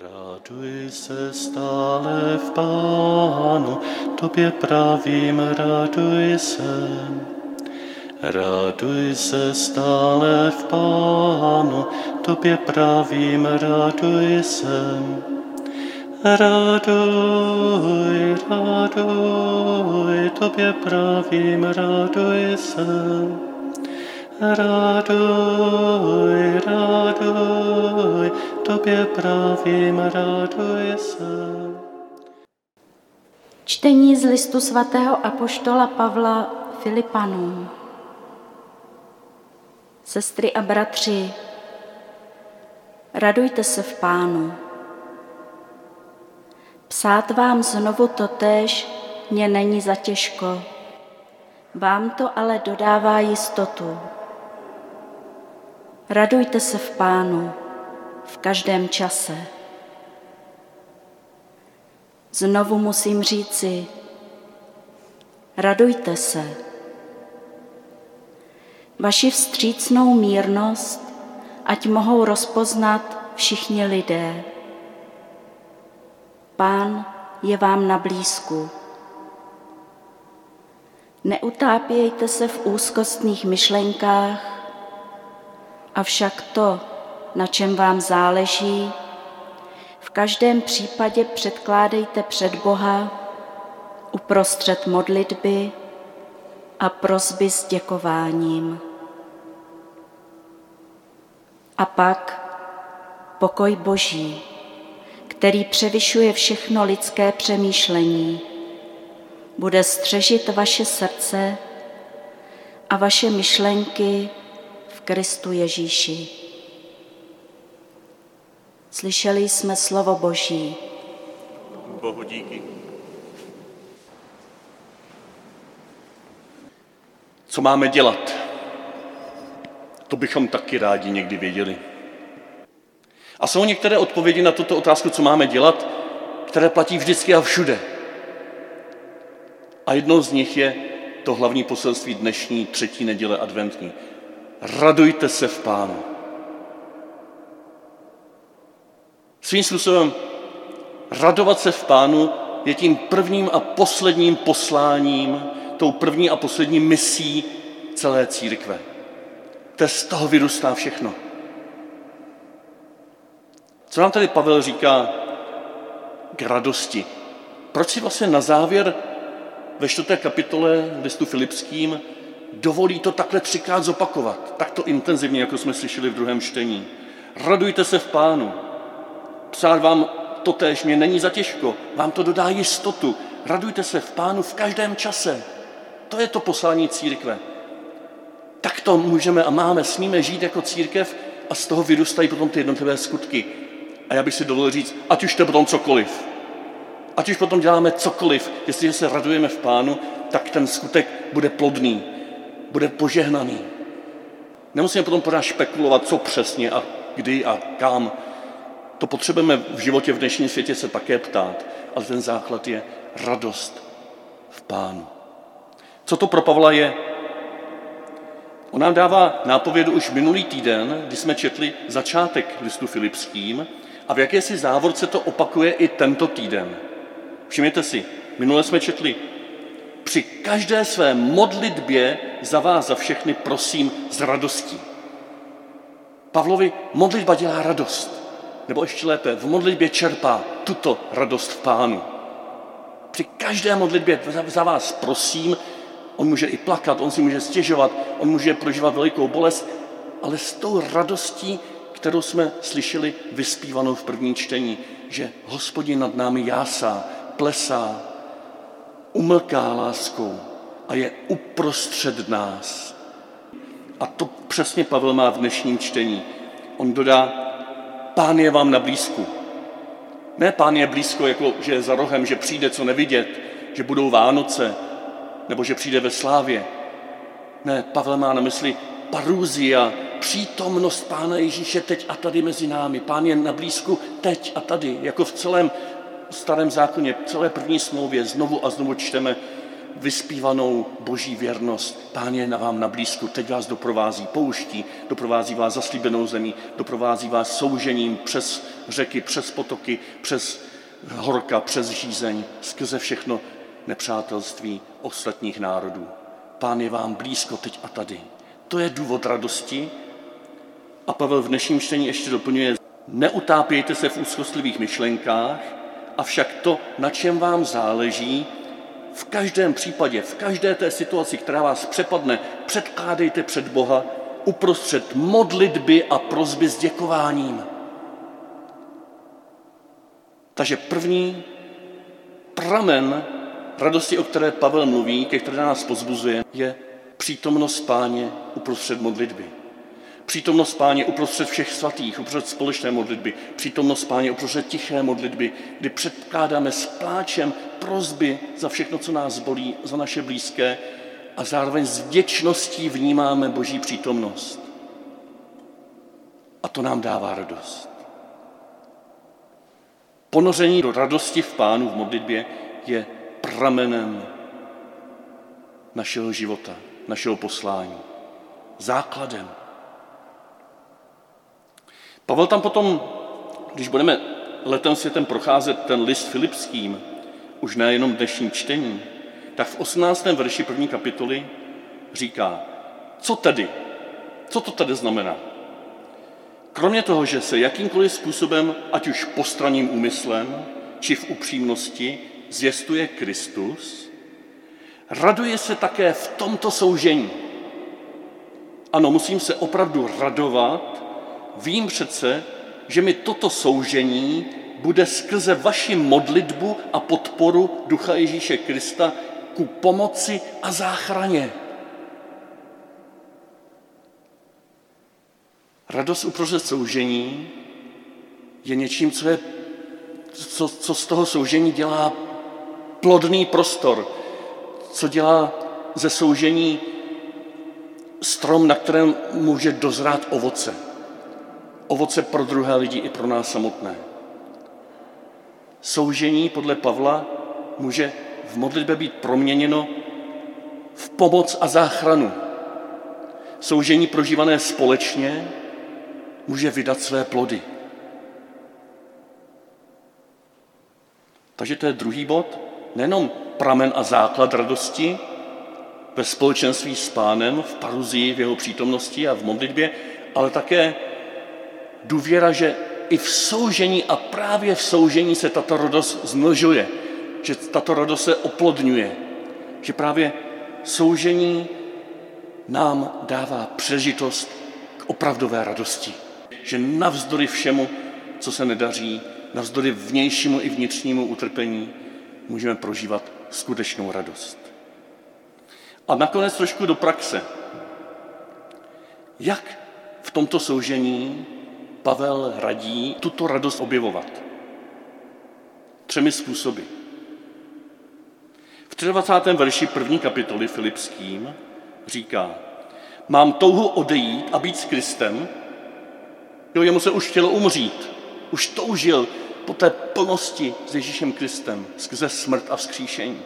Raduj se stále v Pánu, tobě pravím, raduj se. Raduj se stále v Pánu, tobě pravím, raduj se. Raduj, raduj, tobě pravím, raduj se. Raduj, raduj, tobě pravím, raduj se. Čtení z listu svatého apoštola Pavla Filipanům. Sestry a bratři, radujte se v Pánu. Psát vám znovu totéž mě není za těžko. Vám to ale dodává jistotu. Radujte se v Pánu v každém čase. Znovu musím říci, radujte se. Vaši vstřícnou mírnost, ať mohou rozpoznat všichni lidé. Pán je vám na blízku. Neutápějte se v úzkostných myšlenkách, avšak to, na čem vám záleží, v každém případě předkládejte před Boha uprostřed modlitby a prosby s děkováním. A pak pokoj Boží, který převyšuje všechno lidské přemýšlení, bude střežit vaše srdce a vaše myšlenky v Kristu Ježíši. Slyšeli jsme slovo Boží. Bohu díky. Co máme dělat? To bychom taky rádi někdy věděli. A jsou některé odpovědi na tuto otázku, co máme dělat, které platí vždycky a všude. A jednou z nich je to hlavní poselství dnešní třetí neděle adventní. Radujte se v Pánu. Svým způsobem radovat se v Pánu je tím prvním a posledním posláním, tou první a poslední misí celé církve. To z toho vyrůstá všechno. Co nám tady Pavel říká k radosti? Proč si vlastně na závěr ve čtvrté kapitole listu Filipským dovolí to takhle třikrát zopakovat, takto intenzivně, jako jsme slyšeli v druhém čtení. Radujte se v pánu. Psát vám to též mě není za těžko, vám to dodá jistotu. Radujte se v pánu v každém čase. To je to poslání církve. Tak to můžeme a máme, smíme žít jako církev a z toho vyrůstají potom ty jednotlivé skutky. A já bych si dovolil říct, ať už to potom cokoliv. Ať už potom děláme cokoliv, jestliže se radujeme v pánu, tak ten skutek bude plodný, bude požehnaný. Nemusíme potom pořád špekulovat, co přesně a kdy a kam. To potřebujeme v životě v dnešním světě se také ptát, ale ten základ je radost v pánu. Co to pro Pavla je? On nám dává nápovědu už minulý týden, kdy jsme četli začátek listu Filipským a v jakési závorce to opakuje i tento týden. Všimněte si, minule jsme četli, při každé své modlitbě za vás, za všechny, prosím s radostí. Pavlovi modlitba dělá radost. Nebo ještě lépe, v modlitbě čerpá tuto radost v pánu. Při každé modlitbě za vás prosím, on může i plakat, on si může stěžovat, on může prožívat velikou bolest, ale s tou radostí, kterou jsme slyšeli vyspívanou v první čtení, že hospodin nad námi jásá, plesá, umlká láskou a je uprostřed nás. A to přesně Pavel má v dnešním čtení. On dodá, pán je vám na blízku. Ne pán je blízko, jako že je za rohem, že přijde co nevidět, že budou Vánoce, nebo že přijde ve slávě. Ne, Pavel má na mysli paruzia, přítomnost Pána Ježíše teď a tady mezi námi. Pán je na blízku teď a tady, jako v celém starém zákoně, celé první smlouvě, znovu a znovu čteme, vyspívanou boží věrnost. Pán je na vám na blízku, teď vás doprovází pouští, doprovází vás zaslíbenou zemí, doprovází vás soužením přes řeky, přes potoky, přes horka, přes žízeň, skrze všechno nepřátelství ostatních národů. Pán je vám blízko teď a tady. To je důvod radosti. A Pavel v dnešním čtení ještě doplňuje, neutápějte se v úzkostlivých myšlenkách, avšak to, na čem vám záleží, v každém případě, v každé té situaci, která vás přepadne, předkládejte před Boha uprostřed modlitby a prozby s děkováním. Takže první pramen radosti, o které Pavel mluví, ke které nás pozbuzuje, je přítomnost páně uprostřed modlitby. Přítomnost páně uprostřed všech svatých, uprostřed společné modlitby, přítomnost páně uprostřed tiché modlitby, kdy předkládáme s pláčem prozby za všechno, co nás bolí, za naše blízké a zároveň s vděčností vnímáme Boží přítomnost. A to nám dává radost. Ponoření do radosti v Pánu v modlitbě je pramenem našeho života, našeho poslání, základem. Pavel tam potom, když budeme letem světem procházet ten list filipským, už nejenom dnešní čtení, tak v 18. verši první kapitoly říká, co tedy? Co to tedy znamená? Kromě toho, že se jakýmkoliv způsobem, ať už postranním úmyslem, či v upřímnosti, zjistuje Kristus, raduje se také v tomto soužení. Ano, musím se opravdu radovat, vím přece, že mi toto soužení bude skrze vaši modlitbu a podporu Ducha Ježíše Krista ku pomoci a záchraně. Radost uprostřed soužení je něčím, co, je, co, co z toho soužení dělá plodný prostor, co dělá ze soužení strom, na kterém může dozrát ovoce. Ovoce pro druhé lidi i pro nás samotné. Soužení podle Pavla může v modlitbě být proměněno v pomoc a záchranu. Soužení prožívané společně může vydat své plody. Takže to je druhý bod. Nejenom pramen a základ radosti ve společenství s pánem, v paruzii, v jeho přítomnosti a v modlitbě, ale také důvěra, že i v soužení a právě v soužení se tato radost zmnožuje, že tato radost se oplodňuje, že právě soužení nám dává přežitost k opravdové radosti. Že navzdory všemu, co se nedaří, navzdory vnějšímu i vnitřnímu utrpení, můžeme prožívat skutečnou radost. A nakonec trošku do praxe. Jak v tomto soužení Pavel radí tuto radost objevovat? Třemi způsoby. V 23. verši první kapitoly Filipským říká, mám touhu odejít a být s Kristem, jo, jemu se už chtělo umřít, už toužil po té plnosti s Ježíšem Kristem skrze smrt a vzkříšení.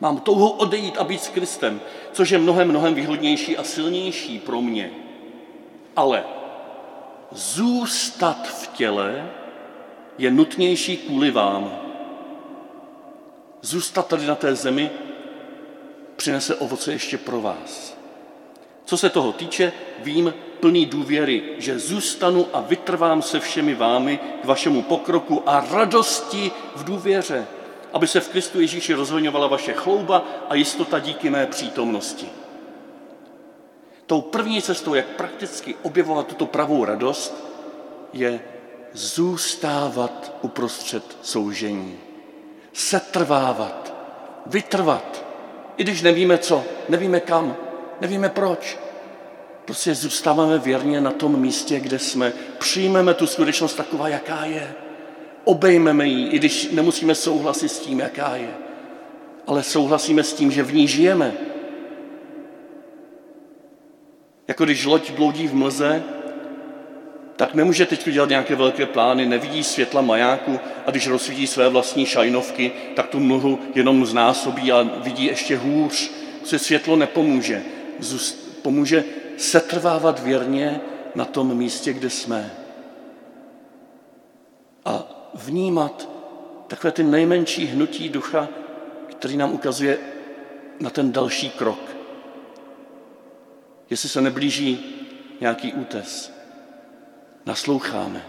Mám touhu odejít a být s Kristem, což je mnohem, mnohem výhodnější a silnější pro mě. Ale zůstat v těle je nutnější kvůli vám. Zůstat tady na té zemi přinese ovoce ještě pro vás. Co se toho týče, vím plný důvěry, že zůstanu a vytrvám se všemi vámi k vašemu pokroku a radosti v důvěře, aby se v Kristu Ježíši rozhoňovala vaše chlouba a jistota díky mé přítomnosti. Tou první cestou, jak prakticky objevovat tuto pravou radost, je zůstávat uprostřed soužení. Setrvávat, vytrvat, i když nevíme co, nevíme kam, nevíme proč. Prostě zůstáváme věrně na tom místě, kde jsme. Přijmeme tu skutečnost taková, jaká je. Obejmeme ji, i když nemusíme souhlasit s tím, jaká je. Ale souhlasíme s tím, že v ní žijeme. Jako když loď bloudí v mlze tak nemůže teď dělat nějaké velké plány, nevidí světla majáku a když rozsvítí své vlastní šajnovky, tak tu mlhu jenom znásobí a vidí ještě hůř. Se světlo nepomůže. Pomůže setrvávat věrně na tom místě, kde jsme. A vnímat takové ty nejmenší hnutí ducha, který nám ukazuje na ten další krok. Jestli se neblíží nějaký útes, nasloucháme.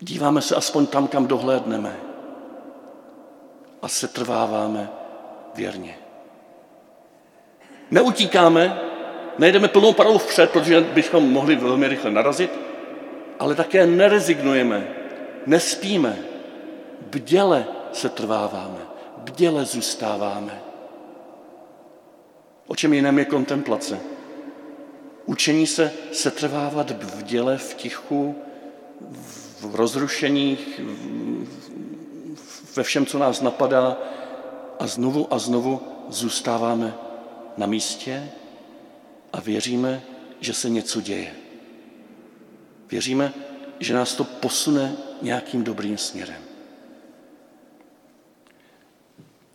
Díváme se aspoň tam, kam dohlédneme a setrváváme věrně. Neutíkáme, nejdeme plnou parou vpřed, protože bychom mohli velmi rychle narazit, ale také nerezignujeme, nespíme, bděle se trváváme, bděle zůstáváme. O čem jiném je kontemplace? Učení se setrvávat v děle, v tichu, v rozrušeních, ve všem, co nás napadá a znovu a znovu zůstáváme na místě a věříme, že se něco děje. Věříme, že nás to posune nějakým dobrým směrem.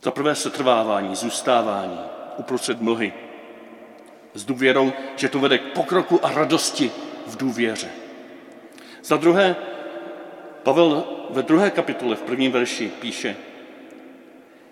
Za prvé setrvávání, zůstávání uprostřed mlhy. S důvěrou, že to vede k pokroku a radosti v důvěře. Za druhé, Pavel ve druhé kapitole v prvním verši píše,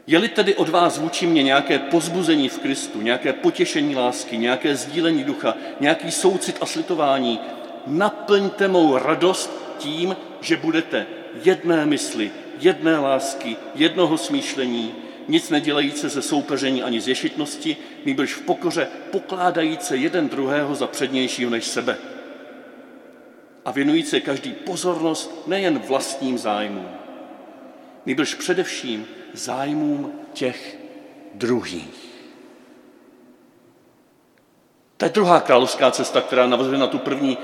je-li tedy od vás vůči mě nějaké pozbuzení v Kristu, nějaké potěšení lásky, nějaké sdílení ducha, nějaký soucit a slitování, naplňte mou radost tím, že budete jedné mysli, jedné lásky, jednoho smýšlení, nic nedělajíce ze soupeření ani z ješitnosti, nýbrž v pokoře pokládajíce jeden druhého za přednějšího než sebe. A věnujíce každý pozornost nejen vlastním zájmům, nýbrž především zájmům těch druhých. To je druhá královská cesta, která navazuje na tu první.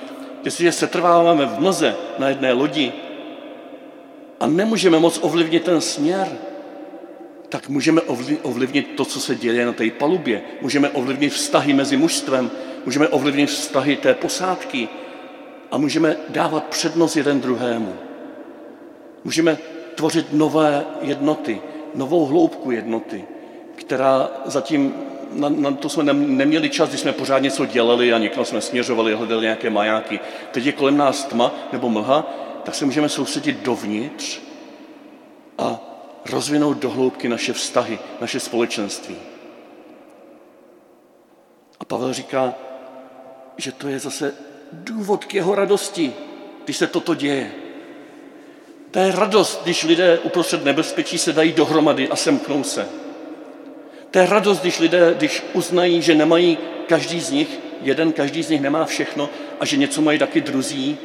Jestliže se trváváme v mlze na jedné lodi a nemůžeme moc ovlivnit ten směr, tak můžeme ovlivnit to, co se děje na té palubě. Můžeme ovlivnit vztahy mezi mužstvem, můžeme ovlivnit vztahy té posádky a můžeme dávat přednost jeden druhému. Můžeme tvořit nové jednoty, novou hloubku jednoty, která zatím, na, na to jsme neměli čas, když jsme pořád něco dělali a někam jsme směřovali, hledali nějaké majáky. Teď je kolem nás tma nebo mlha, tak se můžeme soustředit dovnitř a rozvinout do hloubky naše vztahy, naše společenství. A Pavel říká, že to je zase důvod k jeho radosti, když se toto děje. To je radost, když lidé uprostřed nebezpečí se dají dohromady a semknou se. To je radost, když lidé, když uznají, že nemají každý z nich, jeden každý z nich nemá všechno a že něco mají taky druzí,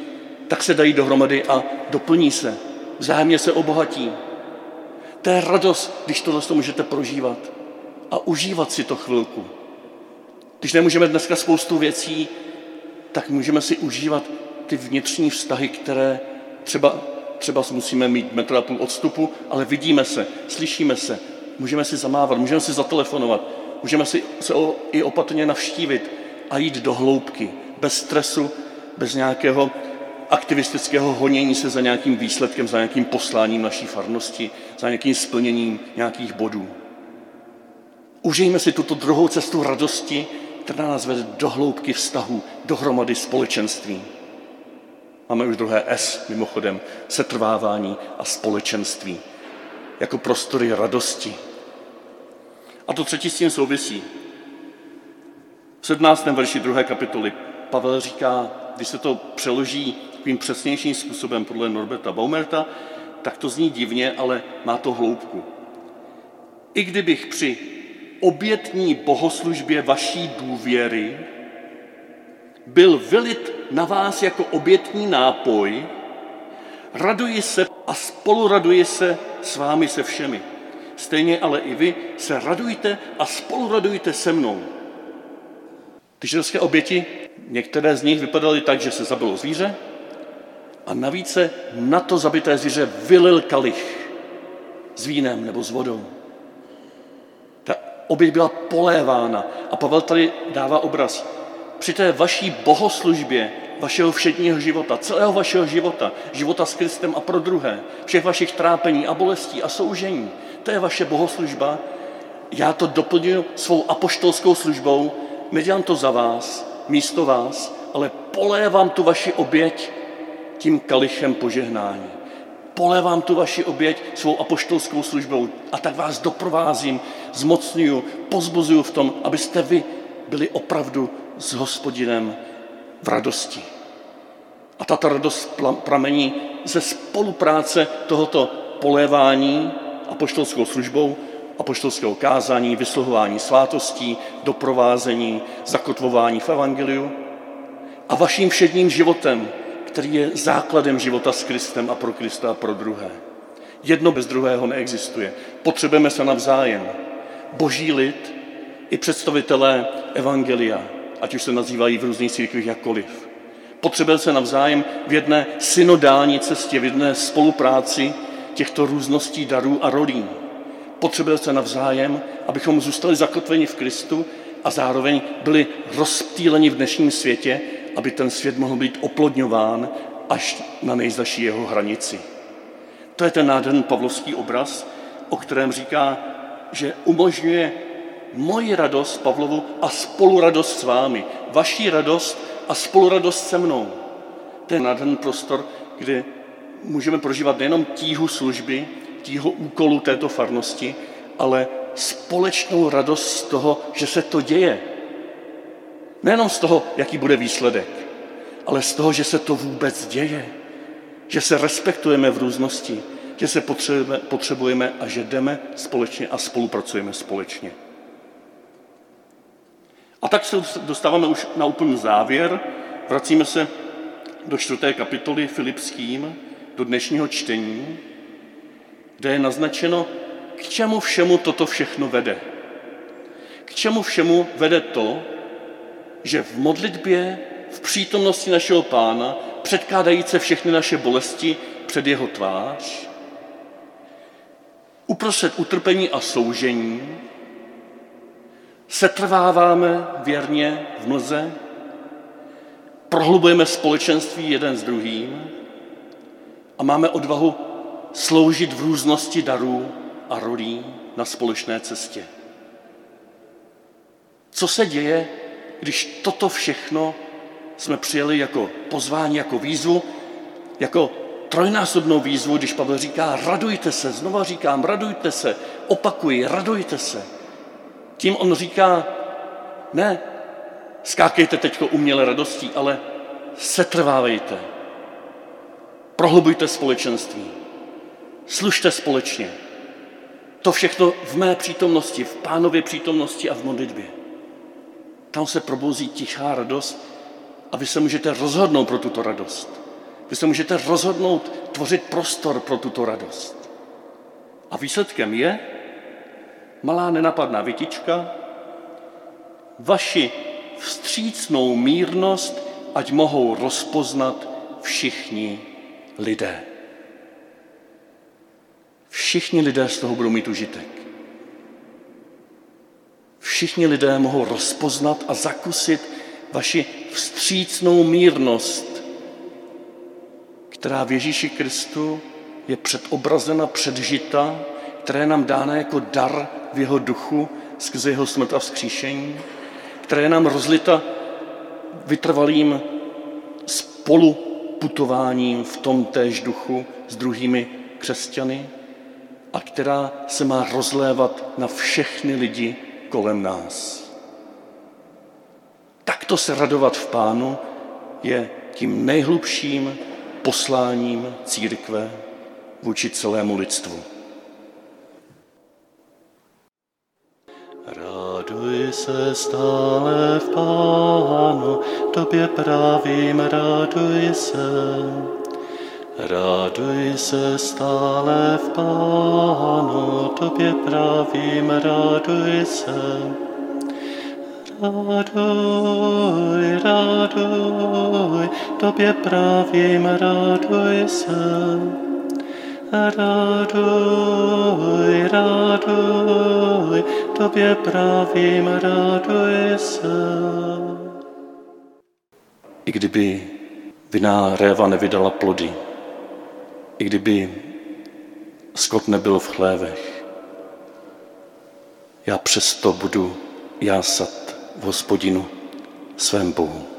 tak se dají dohromady a doplní se. Vzájemně se obohatí. To je radost, když tohle to můžete prožívat a užívat si to chvilku. Když nemůžeme dneska spoustu věcí, tak můžeme si užívat ty vnitřní vztahy, které třeba třeba musíme mít metr a půl odstupu, ale vidíme se, slyšíme se, můžeme si zamávat, můžeme si zatelefonovat, můžeme si se i opatrně navštívit a jít do hloubky, bez stresu, bez nějakého aktivistického honění se za nějakým výsledkem, za nějakým posláním naší farnosti, za nějakým splněním nějakých bodů. Užijme si tuto druhou cestu radosti, která nás vede do hloubky vztahu, dohromady společenství. Máme už druhé S, mimochodem, setrvávání a společenství, jako prostory radosti. A to třetí s tím souvisí. V 17. verši druhé kapitoly Pavel říká, když se to přeloží takovým přesnějším způsobem podle Norberta Baumerta, tak to zní divně, ale má to hloubku. I kdybych při obětní bohoslužbě vaší důvěry byl vylit na vás jako obětní nápoj, raduji se a spolu raduji se s vámi se všemi. Stejně ale i vy se radujte a spolu radujte se mnou. Ty židovské oběti, některé z nich vypadaly tak, že se zabilo zvíře a navíc se na to zabité zvíře vylil kalich s vínem nebo s vodou. Ta oběť byla polévána a Pavel tady dává obraz při té vaší bohoslužbě, vašeho všedního života, celého vašeho života, života s Kristem a pro druhé, všech vašich trápení a bolestí a soužení. To je vaše bohoslužba. Já to doplňuji svou apoštolskou službou, nedělám to za vás, místo vás, ale polévám tu vaši oběť tím kalichem požehnání. Polévám tu vaši oběť svou apoštolskou službou a tak vás doprovázím, zmocňuju, pozbuzuju v tom, abyste vy byli opravdu s hospodinem v radosti. A tato radost pramení ze spolupráce tohoto polévání apoštolskou službou, apoštolského kázání, vysluhování svátostí, doprovázení, zakotvování v evangeliu a vaším všedním životem, který je základem života s Kristem a pro Krista a pro druhé. Jedno bez druhého neexistuje. Potřebujeme se navzájem. Boží lid i představitelé evangelia, ať už se nazývají v různých církvích jakkoliv. Potřebujeme se navzájem v jedné synodální cestě, v jedné spolupráci těchto růzností darů a rolí. Potřebujeme se navzájem, abychom zůstali zakotveni v Kristu a zároveň byli rozptýleni v dnešním světě, aby ten svět mohl být oplodňován až na nejzaší jeho hranici. To je ten nádherný pavlovský obraz, o kterém říká, že umožňuje moji radost Pavlovu a spoluradost s vámi, vaší radost a spoluradost se mnou. To je nádherný prostor, kde můžeme prožívat nejenom tíhu služby, tíhu úkolu této farnosti, ale společnou radost z toho, že se to děje. Nejenom z toho, jaký bude výsledek, ale z toho, že se to vůbec děje. Že se respektujeme v různosti, že se potřebujeme, potřebujeme a že jdeme společně a spolupracujeme společně. A tak se dostáváme už na úplný závěr. Vracíme se do čtvrté kapitoly Filipským, do dnešního čtení, kde je naznačeno, k čemu všemu toto všechno vede. K čemu všemu vede to, že v modlitbě, v přítomnosti našeho pána, předkládajíce všechny naše bolesti před jeho tvář, uprostřed utrpení a soužení, setrváváme věrně v mlze, prohlubujeme společenství jeden s druhým a máme odvahu sloužit v různosti darů a rolí na společné cestě. Co se děje, když toto všechno jsme přijeli jako pozvání, jako výzvu, jako trojnásobnou výzvu, když Pavel říká, radujte se, znova říkám, radujte se, opakuji, radujte se. Tím on říká, ne, skákejte teď uměle radostí, ale setrvávejte. Prohlubujte společenství. Služte společně. To všechno v mé přítomnosti, v pánově přítomnosti a v modlitbě. Tam se probouzí tichá radost a vy se můžete rozhodnout pro tuto radost. Vy se můžete rozhodnout tvořit prostor pro tuto radost. A výsledkem je, malá nenapadná vytička, vaši vstřícnou mírnost, ať mohou rozpoznat všichni lidé. Všichni lidé z toho budou mít užitek. Všichni lidé mohou rozpoznat a zakusit vaši vstřícnou mírnost, která v Ježíši Kristu je předobrazena, předžita, která je nám dána jako dar v jeho duchu skrze jeho smrt a vzkříšení, která je nám rozlita vytrvalým spoluputováním v tom též duchu s druhými křesťany a která se má rozlévat na všechny lidi kolem nás. Takto se radovat v Pánu je tím nejhlubším posláním církve vůči celému lidstvu. Raduj se stále v Pánu, tobě pravím, raduj se. Raduj se stále v Pánu, tobě pravím, raduj se. Raduj, raduj, tobě pravím, raduj se. Raduj, raduj, tobě pravím, raduj se. I kdyby Viná réva nevydala plody, i kdyby skot nebyl v chlévech. Já přesto budu jásat v hospodinu svém Bohu.